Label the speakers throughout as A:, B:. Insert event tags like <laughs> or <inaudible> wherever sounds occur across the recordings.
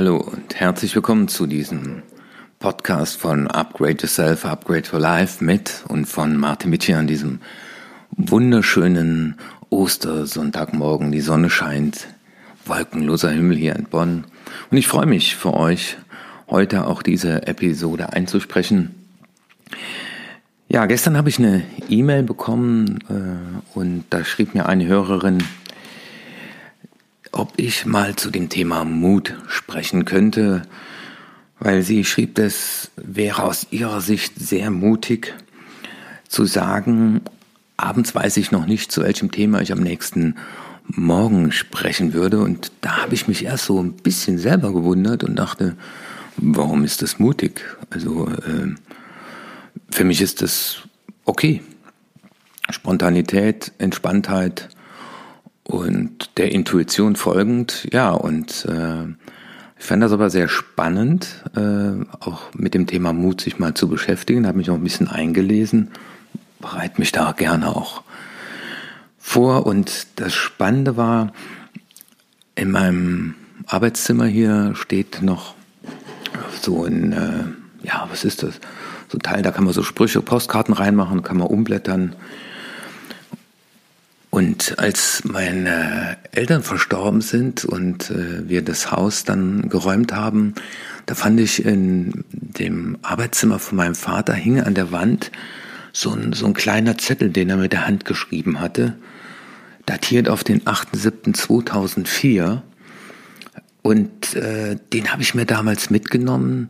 A: Hallo und herzlich willkommen zu diesem Podcast von Upgrade Yourself, Upgrade for Life mit und von Martin Michi an diesem wunderschönen Ostersonntagmorgen. Die Sonne scheint, wolkenloser Himmel hier in Bonn. Und ich freue mich für euch, heute auch diese Episode einzusprechen. Ja, gestern habe ich eine E-Mail bekommen äh, und da schrieb mir eine Hörerin, ob ich mal zu dem Thema Mut sprechen könnte, weil sie schrieb, das wäre aus ihrer Sicht sehr mutig zu sagen, abends weiß ich noch nicht, zu welchem Thema ich am nächsten Morgen sprechen würde. Und da habe ich mich erst so ein bisschen selber gewundert und dachte, warum ist das mutig? Also äh, für mich ist das okay. Spontanität, Entspanntheit, und der Intuition folgend, ja, und äh, ich fand das aber sehr spannend, äh, auch mit dem Thema Mut sich mal zu beschäftigen, habe mich auch ein bisschen eingelesen, bereite mich da gerne auch vor. Und das Spannende war, in meinem Arbeitszimmer hier steht noch so ein, äh, ja, was ist das? So ein Teil, da kann man so Sprüche, Postkarten reinmachen, kann man umblättern. Und als meine Eltern verstorben sind und äh, wir das Haus dann geräumt haben, da fand ich in dem Arbeitszimmer von meinem Vater hing an der Wand so ein, so ein kleiner Zettel, den er mit der Hand geschrieben hatte, datiert auf den 8.7.2004. Und äh, den habe ich mir damals mitgenommen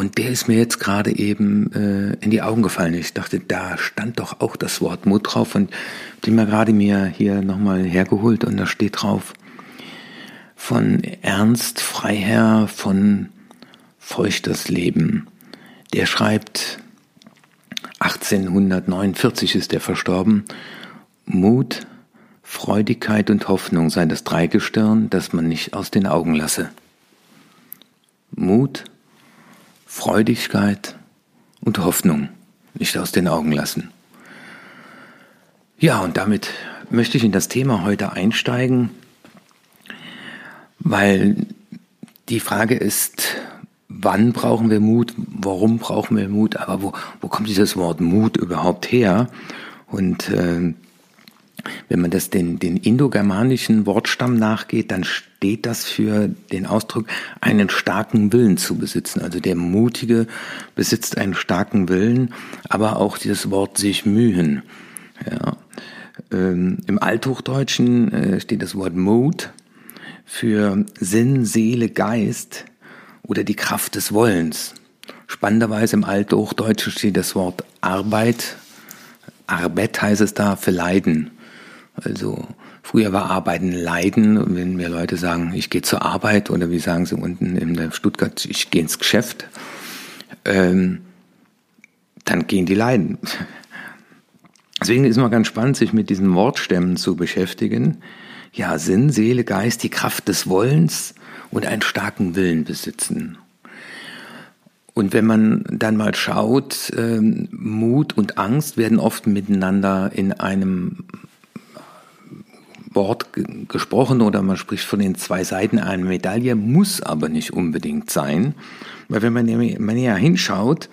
A: und der ist mir jetzt gerade eben äh, in die Augen gefallen. Ich dachte, da stand doch auch das Wort Mut drauf und den mir gerade mir hier nochmal hergeholt und da steht drauf von Ernst Freiherr von Feuchters Leben. Der schreibt, 1849 ist er verstorben, Mut, Freudigkeit und Hoffnung sei das Dreigestirn, das man nicht aus den Augen lasse. Mut, Freudigkeit und Hoffnung nicht aus den Augen lassen. Ja, und damit möchte ich in das Thema heute einsteigen, weil die Frage ist, wann brauchen wir Mut, warum brauchen wir Mut, aber wo, wo kommt dieses Wort Mut überhaupt her? Und äh, wenn man das den, den indogermanischen Wortstamm nachgeht, dann steht das für den Ausdruck, einen starken Willen zu besitzen. Also der Mutige besitzt einen starken Willen, aber auch dieses Wort sich mühen. Ja. Ähm, Im Althochdeutschen äh, steht das Wort Mut für Sinn, Seele, Geist oder die Kraft des Wollens. Spannenderweise im Althochdeutschen steht das Wort Arbeit. Arbeit heißt es da für Leiden. Also früher war Arbeiten Leiden. Und wenn mir Leute sagen, ich gehe zur Arbeit oder wie sagen sie unten in Stuttgart, ich gehe ins Geschäft, ähm, dann gehen die Leiden. <laughs> Deswegen ist es mal ganz spannend, sich mit diesen Wortstämmen zu beschäftigen. Ja, Sinn, Seele, Geist, die Kraft des Wollens und einen starken Willen besitzen. Und wenn man dann mal schaut, ähm, Mut und Angst werden oft miteinander in einem Wort gesprochen oder man spricht von den zwei Seiten einer Medaille, muss aber nicht unbedingt sein. Weil wenn man näher hinschaut,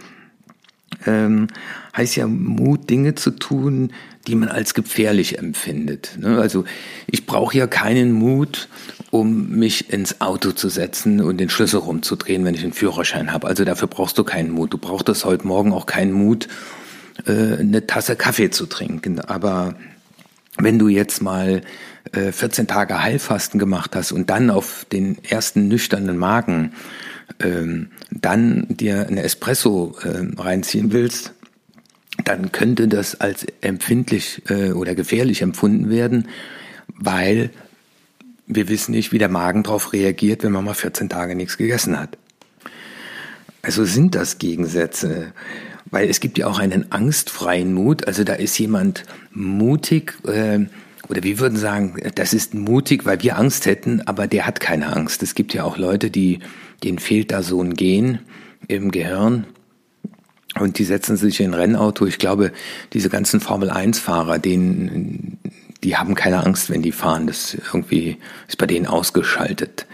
A: ähm, heißt ja Mut, Dinge zu tun, die man als gefährlich empfindet. Ne? Also ich brauche ja keinen Mut, um mich ins Auto zu setzen und den Schlüssel rumzudrehen, wenn ich einen Führerschein habe. Also dafür brauchst du keinen Mut. Du brauchst heute Morgen auch keinen Mut, äh, eine Tasse Kaffee zu trinken. Aber wenn du jetzt mal äh, 14 Tage Heilfasten gemacht hast und dann auf den ersten nüchternen Magen ähm, dann dir eine Espresso äh, reinziehen willst, dann könnte das als empfindlich äh, oder gefährlich empfunden werden, weil wir wissen nicht, wie der Magen darauf reagiert, wenn man mal 14 Tage nichts gegessen hat. Also sind das Gegensätze, weil es gibt ja auch einen angstfreien Mut. Also da ist jemand mutig, äh, oder wir würden sagen, das ist mutig, weil wir Angst hätten, aber der hat keine Angst. Es gibt ja auch Leute, die, denen fehlt da so ein Gen im Gehirn. Und die setzen sich in ein Rennauto. Ich glaube, diese ganzen Formel-1-Fahrer, denen, die haben keine Angst, wenn die fahren. Das irgendwie ist bei denen ausgeschaltet.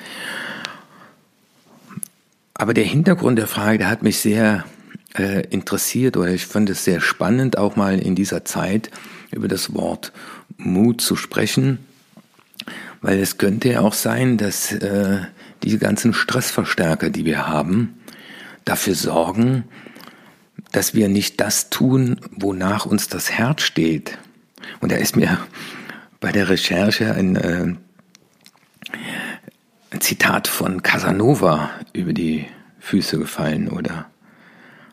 A: Aber der Hintergrund der Frage, der hat mich sehr äh, interessiert oder ich fand es sehr spannend, auch mal in dieser Zeit über das Wort Mut zu sprechen, weil es könnte ja auch sein, dass äh, diese ganzen Stressverstärker, die wir haben, dafür sorgen, dass wir nicht das tun, wonach uns das Herz steht. Und da ist mir bei der Recherche ein, äh, ein Zitat von Casanova über die Füße gefallen oder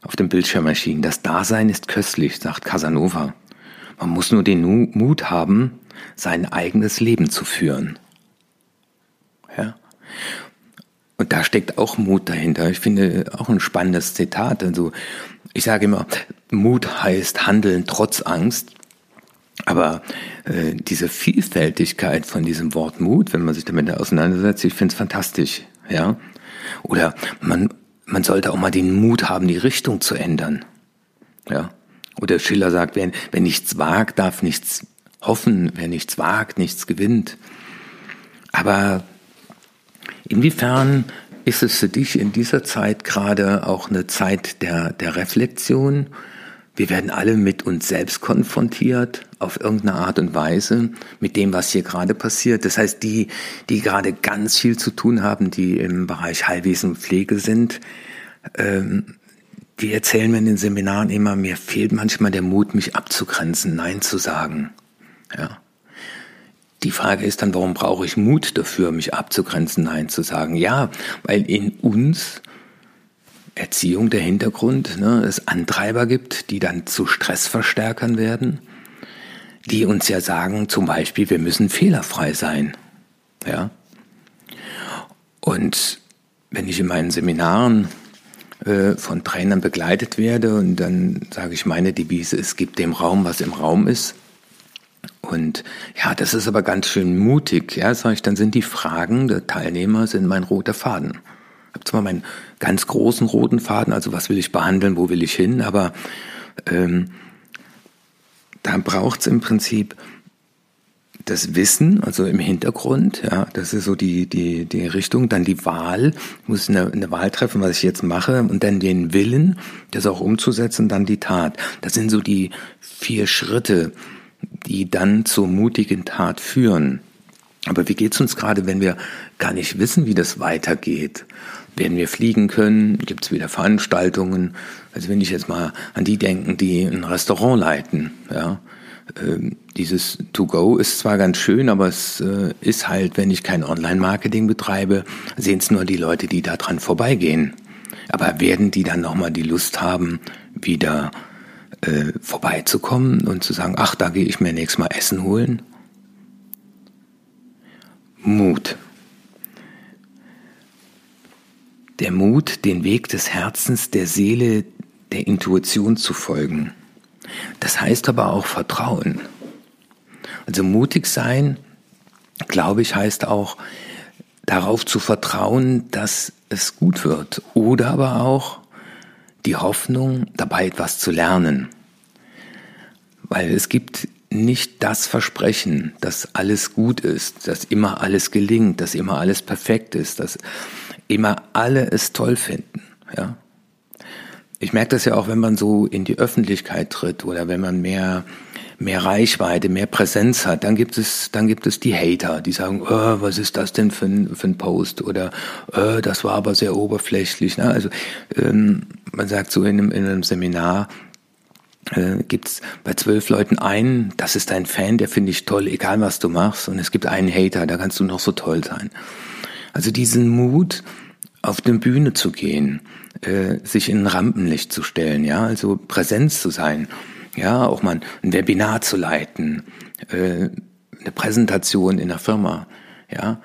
A: auf dem Bildschirm erschienen. Das Dasein ist köstlich, sagt Casanova. Man muss nur den Mut haben, sein eigenes Leben zu führen. Ja. Und da steckt auch Mut dahinter. Ich finde auch ein spannendes Zitat. Also ich sage immer, Mut heißt Handeln trotz Angst. Aber äh, diese Vielfältigkeit von diesem Wort Mut, wenn man sich damit auseinandersetzt, ich finde es fantastisch. Ja? Oder man, man sollte auch mal den Mut haben, die Richtung zu ändern. Ja? Oder Schiller sagt, wer, wer nichts wagt, darf nichts hoffen. Wer nichts wagt, nichts gewinnt. Aber inwiefern ist es für dich in dieser Zeit gerade auch eine Zeit der, der Reflexion? Wir werden alle mit uns selbst konfrontiert, auf irgendeine Art und Weise, mit dem, was hier gerade passiert. Das heißt, die, die gerade ganz viel zu tun haben, die im Bereich Heilwesen und Pflege sind, ähm, die erzählen mir in den Seminaren immer, mir fehlt manchmal der Mut, mich abzugrenzen, Nein zu sagen. Ja. Die Frage ist dann, warum brauche ich Mut dafür, mich abzugrenzen, Nein zu sagen? Ja, weil in uns Erziehung der Hintergrund, ne, es Antreiber gibt, die dann zu Stressverstärkern werden, die uns ja sagen, zum Beispiel, wir müssen fehlerfrei sein. Ja. Und wenn ich in meinen Seminaren äh, von Trainern begleitet werde und dann sage ich, meine Devise, es gibt dem Raum, was im Raum ist, und ja, das ist aber ganz schön mutig. Ja, sag ich, dann sind die Fragen der Teilnehmer sind mein roter Faden. Ich habe zwar meinen ganz großen roten Faden, also was will ich behandeln, wo will ich hin, aber ähm, da braucht es im Prinzip das Wissen, also im Hintergrund, ja, das ist so die, die, die Richtung, dann die Wahl, ich muss eine, eine Wahl treffen, was ich jetzt mache, und dann den Willen, das auch umzusetzen, dann die Tat. Das sind so die vier Schritte, die dann zur mutigen Tat führen. Aber wie geht's uns gerade, wenn wir gar nicht wissen, wie das weitergeht? Werden wir fliegen können? Gibt es wieder Veranstaltungen? Also wenn ich jetzt mal an die denken, die ein Restaurant leiten, ja, äh, dieses To-Go ist zwar ganz schön, aber es äh, ist halt, wenn ich kein Online-Marketing betreibe, sehen es nur die Leute, die da dran vorbeigehen. Aber werden die dann nochmal die Lust haben, wieder äh, vorbeizukommen und zu sagen, ach, da gehe ich mir nächstes Mal Essen holen? Mut. Der Mut, den Weg des Herzens, der Seele, der Intuition zu folgen. Das heißt aber auch Vertrauen. Also mutig sein, glaube ich, heißt auch darauf zu vertrauen, dass es gut wird. Oder aber auch die Hoffnung, dabei etwas zu lernen. Weil es gibt nicht das Versprechen, dass alles gut ist, dass immer alles gelingt, dass immer alles perfekt ist, dass immer alle es toll finden. Ja? Ich merke das ja auch, wenn man so in die Öffentlichkeit tritt oder wenn man mehr mehr Reichweite, mehr Präsenz hat, dann gibt es, dann gibt es die Hater, die sagen, oh, was ist das denn für ein, für ein Post oder oh, das war aber sehr oberflächlich. Ne? Also ähm, man sagt so in einem, in einem Seminar, äh, gibt es bei zwölf Leuten einen, das ist dein Fan, der finde ich toll, egal was du machst, und es gibt einen Hater, da kannst du noch so toll sein. Also diesen Mut, auf eine Bühne zu gehen, äh, sich in ein Rampenlicht zu stellen, ja, also Präsenz zu sein ja, auch mal ein Webinar zu leiten, äh, eine Präsentation in der Firma, ja.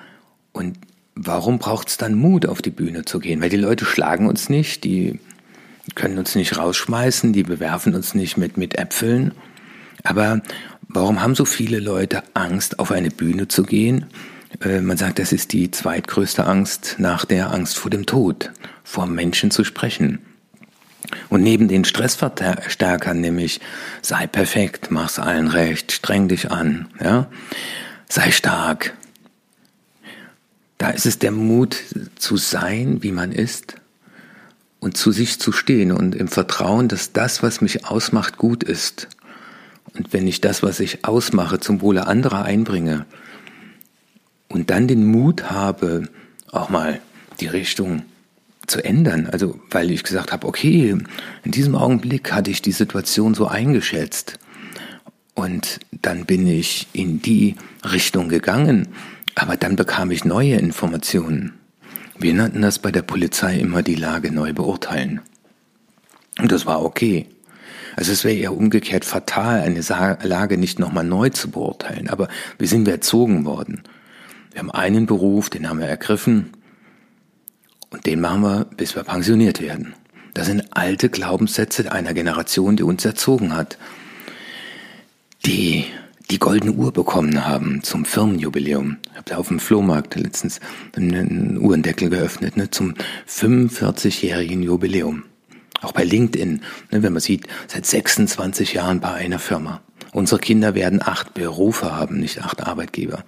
A: Und warum braucht es dann Mut, auf die Bühne zu gehen? Weil die Leute schlagen uns nicht, die können uns nicht rausschmeißen, die bewerfen uns nicht mit, mit Äpfeln. Aber warum haben so viele Leute Angst, auf eine Bühne zu gehen? Äh, man sagt, das ist die zweitgrößte Angst nach der Angst vor dem Tod, vor Menschen zu sprechen. Und neben den Stressverstärkern, nämlich sei perfekt, mach's allen recht, streng dich an, ja, sei stark. Da ist es der Mut zu sein, wie man ist, und zu sich zu stehen und im Vertrauen, dass das, was mich ausmacht, gut ist. Und wenn ich das, was ich ausmache, zum Wohle anderer einbringe und dann den Mut habe, auch mal die Richtung zu ändern, also weil ich gesagt habe, okay, in diesem Augenblick hatte ich die Situation so eingeschätzt und dann bin ich in die Richtung gegangen, aber dann bekam ich neue Informationen. Wir nannten das bei der Polizei immer die Lage neu beurteilen. Und das war okay. Also es wäre eher umgekehrt fatal, eine Lage nicht nochmal neu zu beurteilen. Aber wir sind erzogen worden. Wir haben einen Beruf, den haben wir ergriffen und den machen wir, bis wir pensioniert werden. Das sind alte Glaubenssätze einer Generation, die uns erzogen hat die die goldene Uhr bekommen haben zum Firmenjubiläum. Ich habe da auf dem Flohmarkt letztens einen Uhrendeckel geöffnet, ne, zum 45-jährigen Jubiläum. Auch bei LinkedIn, ne, wenn man sieht, seit 26 Jahren bei einer Firma. Unsere Kinder werden acht Berufe haben, nicht acht Arbeitgeber.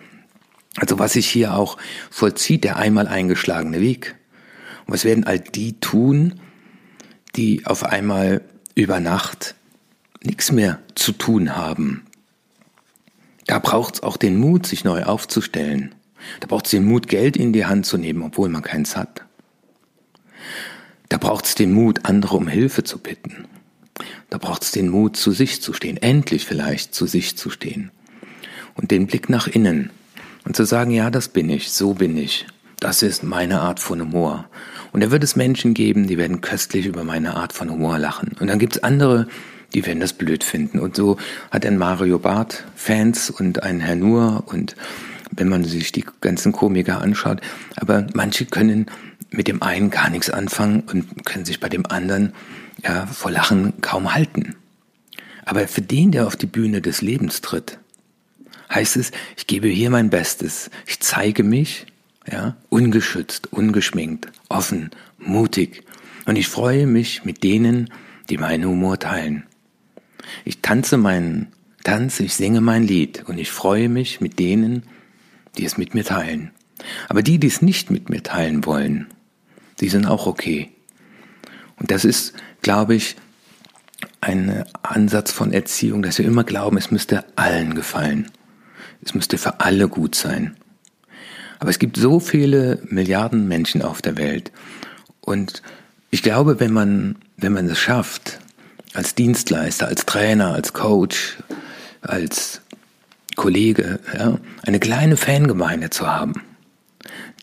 A: Also was sich hier auch vollzieht, der einmal eingeschlagene Weg. Und was werden all die tun, die auf einmal über Nacht nichts mehr zu tun haben, da braucht es auch den Mut, sich neu aufzustellen. Da braucht es den Mut, Geld in die Hand zu nehmen, obwohl man keins hat. Da braucht es den Mut, andere um Hilfe zu bitten. Da braucht es den Mut, zu sich zu stehen, endlich vielleicht zu sich zu stehen. Und den Blick nach innen und zu sagen, ja, das bin ich, so bin ich. Das ist meine Art von Humor. Und da wird es Menschen geben, die werden köstlich über meine Art von Humor lachen. Und dann gibt es andere, die werden das blöd finden. Und so hat ein Mario Barth Fans und ein Herr Nur und wenn man sich die ganzen Komiker anschaut, aber manche können mit dem einen gar nichts anfangen und können sich bei dem anderen ja, vor Lachen kaum halten. Aber für den, der auf die Bühne des Lebens tritt, heißt es, ich gebe hier mein Bestes, ich zeige mich, ja, ungeschützt, ungeschminkt, offen, mutig und ich freue mich mit denen, die meinen Humor teilen. Ich tanze meinen Tanz, ich singe mein Lied und ich freue mich mit denen, die es mit mir teilen. Aber die, die es nicht mit mir teilen wollen, die sind auch okay. Und das ist, glaube ich, ein Ansatz von Erziehung, dass wir immer glauben, es müsste allen gefallen. Es müsste für alle gut sein. Aber es gibt so viele Milliarden Menschen auf der Welt. Und ich glaube, wenn man, wenn man es schafft, als Dienstleister, als Trainer, als Coach, als Kollege, ja, eine kleine Fangemeinde zu haben,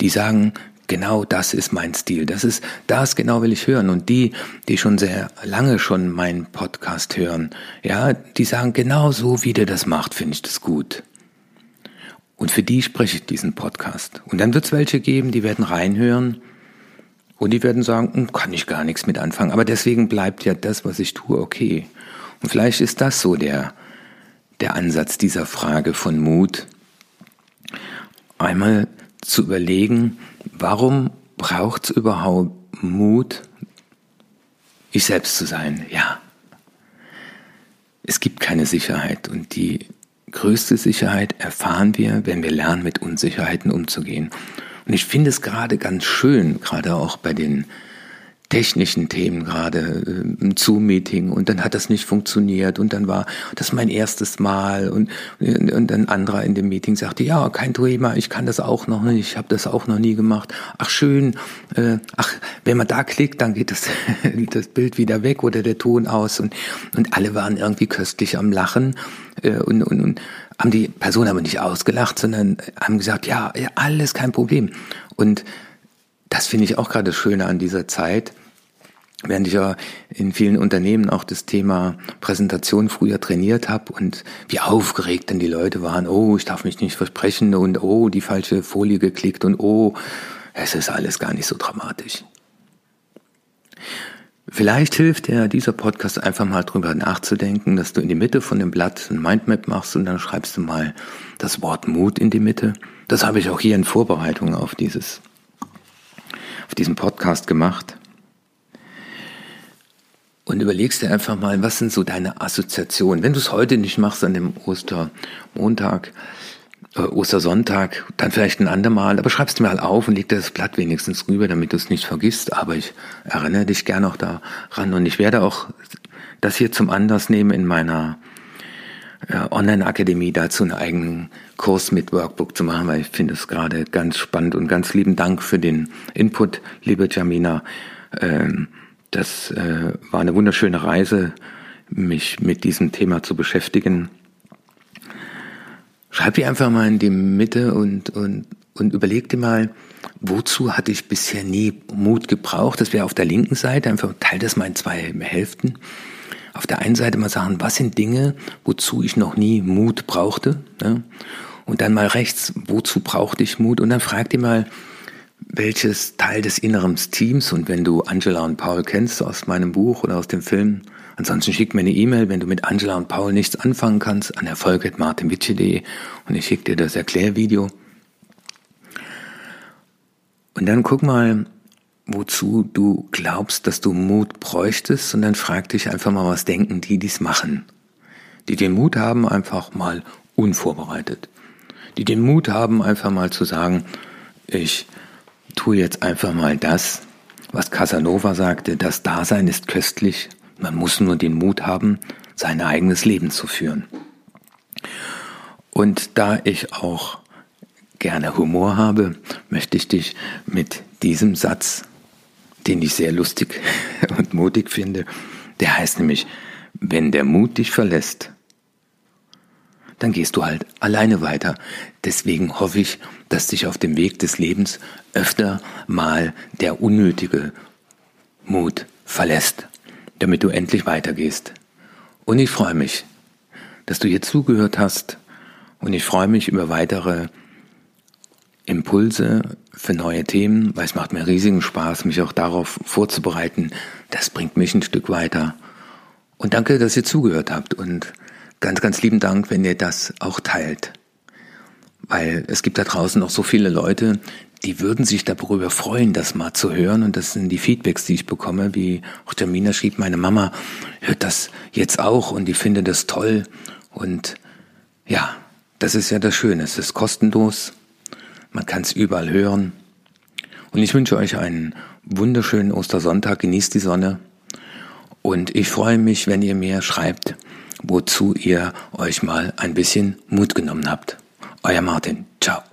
A: die sagen, genau das ist mein Stil, das ist, das genau will ich hören. Und die, die schon sehr lange schon meinen Podcast hören, ja, die sagen, genau so wie der das macht, finde ich das gut. Und für die spreche ich diesen Podcast. Und dann wird es welche geben, die werden reinhören und die werden sagen, hm, kann ich gar nichts mit anfangen. Aber deswegen bleibt ja das, was ich tue, okay. Und vielleicht ist das so der, der Ansatz dieser Frage von Mut. Einmal zu überlegen, warum braucht es überhaupt Mut, ich selbst zu sein? Ja. Es gibt keine Sicherheit und die größte Sicherheit erfahren wir, wenn wir lernen, mit Unsicherheiten umzugehen. Und ich finde es gerade ganz schön, gerade auch bei den technischen Themen gerade im Zoom-Meeting. Und dann hat das nicht funktioniert. Und dann war das mein erstes Mal. Und, und ein anderer in dem Meeting sagte, ja, kein Thema, ich kann das auch noch nicht, ich habe das auch noch nie gemacht. Ach schön, äh, ach, wenn man da klickt, dann geht das, <laughs> das Bild wieder weg oder der Ton aus. Und, und alle waren irgendwie köstlich am Lachen. Äh, und, und, und haben die Person aber nicht ausgelacht, sondern haben gesagt, ja, ja alles kein Problem. Und das finde ich auch gerade das Schöne an dieser Zeit. Während ich ja in vielen Unternehmen auch das Thema Präsentation früher trainiert habe und wie aufgeregt dann die Leute waren, oh, ich darf mich nicht versprechen und oh, die falsche Folie geklickt und oh, es ist alles gar nicht so dramatisch. Vielleicht hilft dir dieser Podcast einfach mal drüber nachzudenken, dass du in die Mitte von dem Blatt ein Mindmap machst und dann schreibst du mal das Wort Mut in die Mitte. Das habe ich auch hier in Vorbereitung auf dieses, auf diesen Podcast gemacht. Und überlegst dir einfach mal, was sind so deine Assoziationen? Wenn du es heute nicht machst an dem Ostermontag, äh, Ostersonntag, dann vielleicht ein andermal, aber schreibst mir mal auf und leg das Blatt wenigstens rüber, damit du es nicht vergisst. Aber ich erinnere dich gerne auch daran und ich werde auch das hier zum Anlass nehmen in meiner äh, Online-Akademie dazu einen eigenen Kurs mit Workbook zu machen, weil ich finde es gerade ganz spannend und ganz lieben Dank für den Input, liebe Jamina. Ähm, das äh, war eine wunderschöne Reise, mich mit diesem Thema zu beschäftigen. Schreib dir einfach mal in die Mitte und, und, und überleg dir mal, wozu hatte ich bisher nie Mut gebraucht? Das wäre auf der linken Seite, einfach teil das mal in zwei Hälften. Auf der einen Seite mal sagen, was sind Dinge, wozu ich noch nie Mut brauchte? Ne? Und dann mal rechts, wozu brauchte ich Mut? Und dann frag dir mal, welches Teil des inneren Teams, und wenn du Angela und Paul kennst aus meinem Buch oder aus dem Film, Ansonsten schick mir eine E-Mail, wenn du mit Angela und Paul nichts anfangen kannst, an erfolg.martinwitsche.de und ich schicke dir das Erklärvideo. Und dann guck mal, wozu du glaubst, dass du Mut bräuchtest und dann frag dich einfach mal, was denken die, die es machen. Die den Mut haben, einfach mal unvorbereitet. Die den Mut haben, einfach mal zu sagen, ich tue jetzt einfach mal das, was Casanova sagte, das Dasein ist köstlich man muss nur den Mut haben, sein eigenes Leben zu führen. Und da ich auch gerne Humor habe, möchte ich dich mit diesem Satz, den ich sehr lustig <laughs> und mutig finde, der heißt nämlich, wenn der Mut dich verlässt, dann gehst du halt alleine weiter. Deswegen hoffe ich, dass dich auf dem Weg des Lebens öfter mal der unnötige Mut verlässt damit du endlich weitergehst. Und ich freue mich, dass du hier zugehört hast und ich freue mich über weitere Impulse für neue Themen, weil es macht mir riesigen Spaß, mich auch darauf vorzubereiten. Das bringt mich ein Stück weiter. Und danke, dass ihr zugehört habt und ganz, ganz lieben Dank, wenn ihr das auch teilt. Weil es gibt da draußen noch so viele Leute, die würden sich darüber freuen, das mal zu hören. Und das sind die Feedbacks, die ich bekomme, wie auch Jamina schrieb, meine Mama hört das jetzt auch und die findet das toll. Und ja, das ist ja das Schöne. Es ist kostenlos. Man kann es überall hören. Und ich wünsche euch einen wunderschönen Ostersonntag. Genießt die Sonne. Und ich freue mich, wenn ihr mir schreibt, wozu ihr euch mal ein bisschen Mut genommen habt. Euer Martin. Ciao.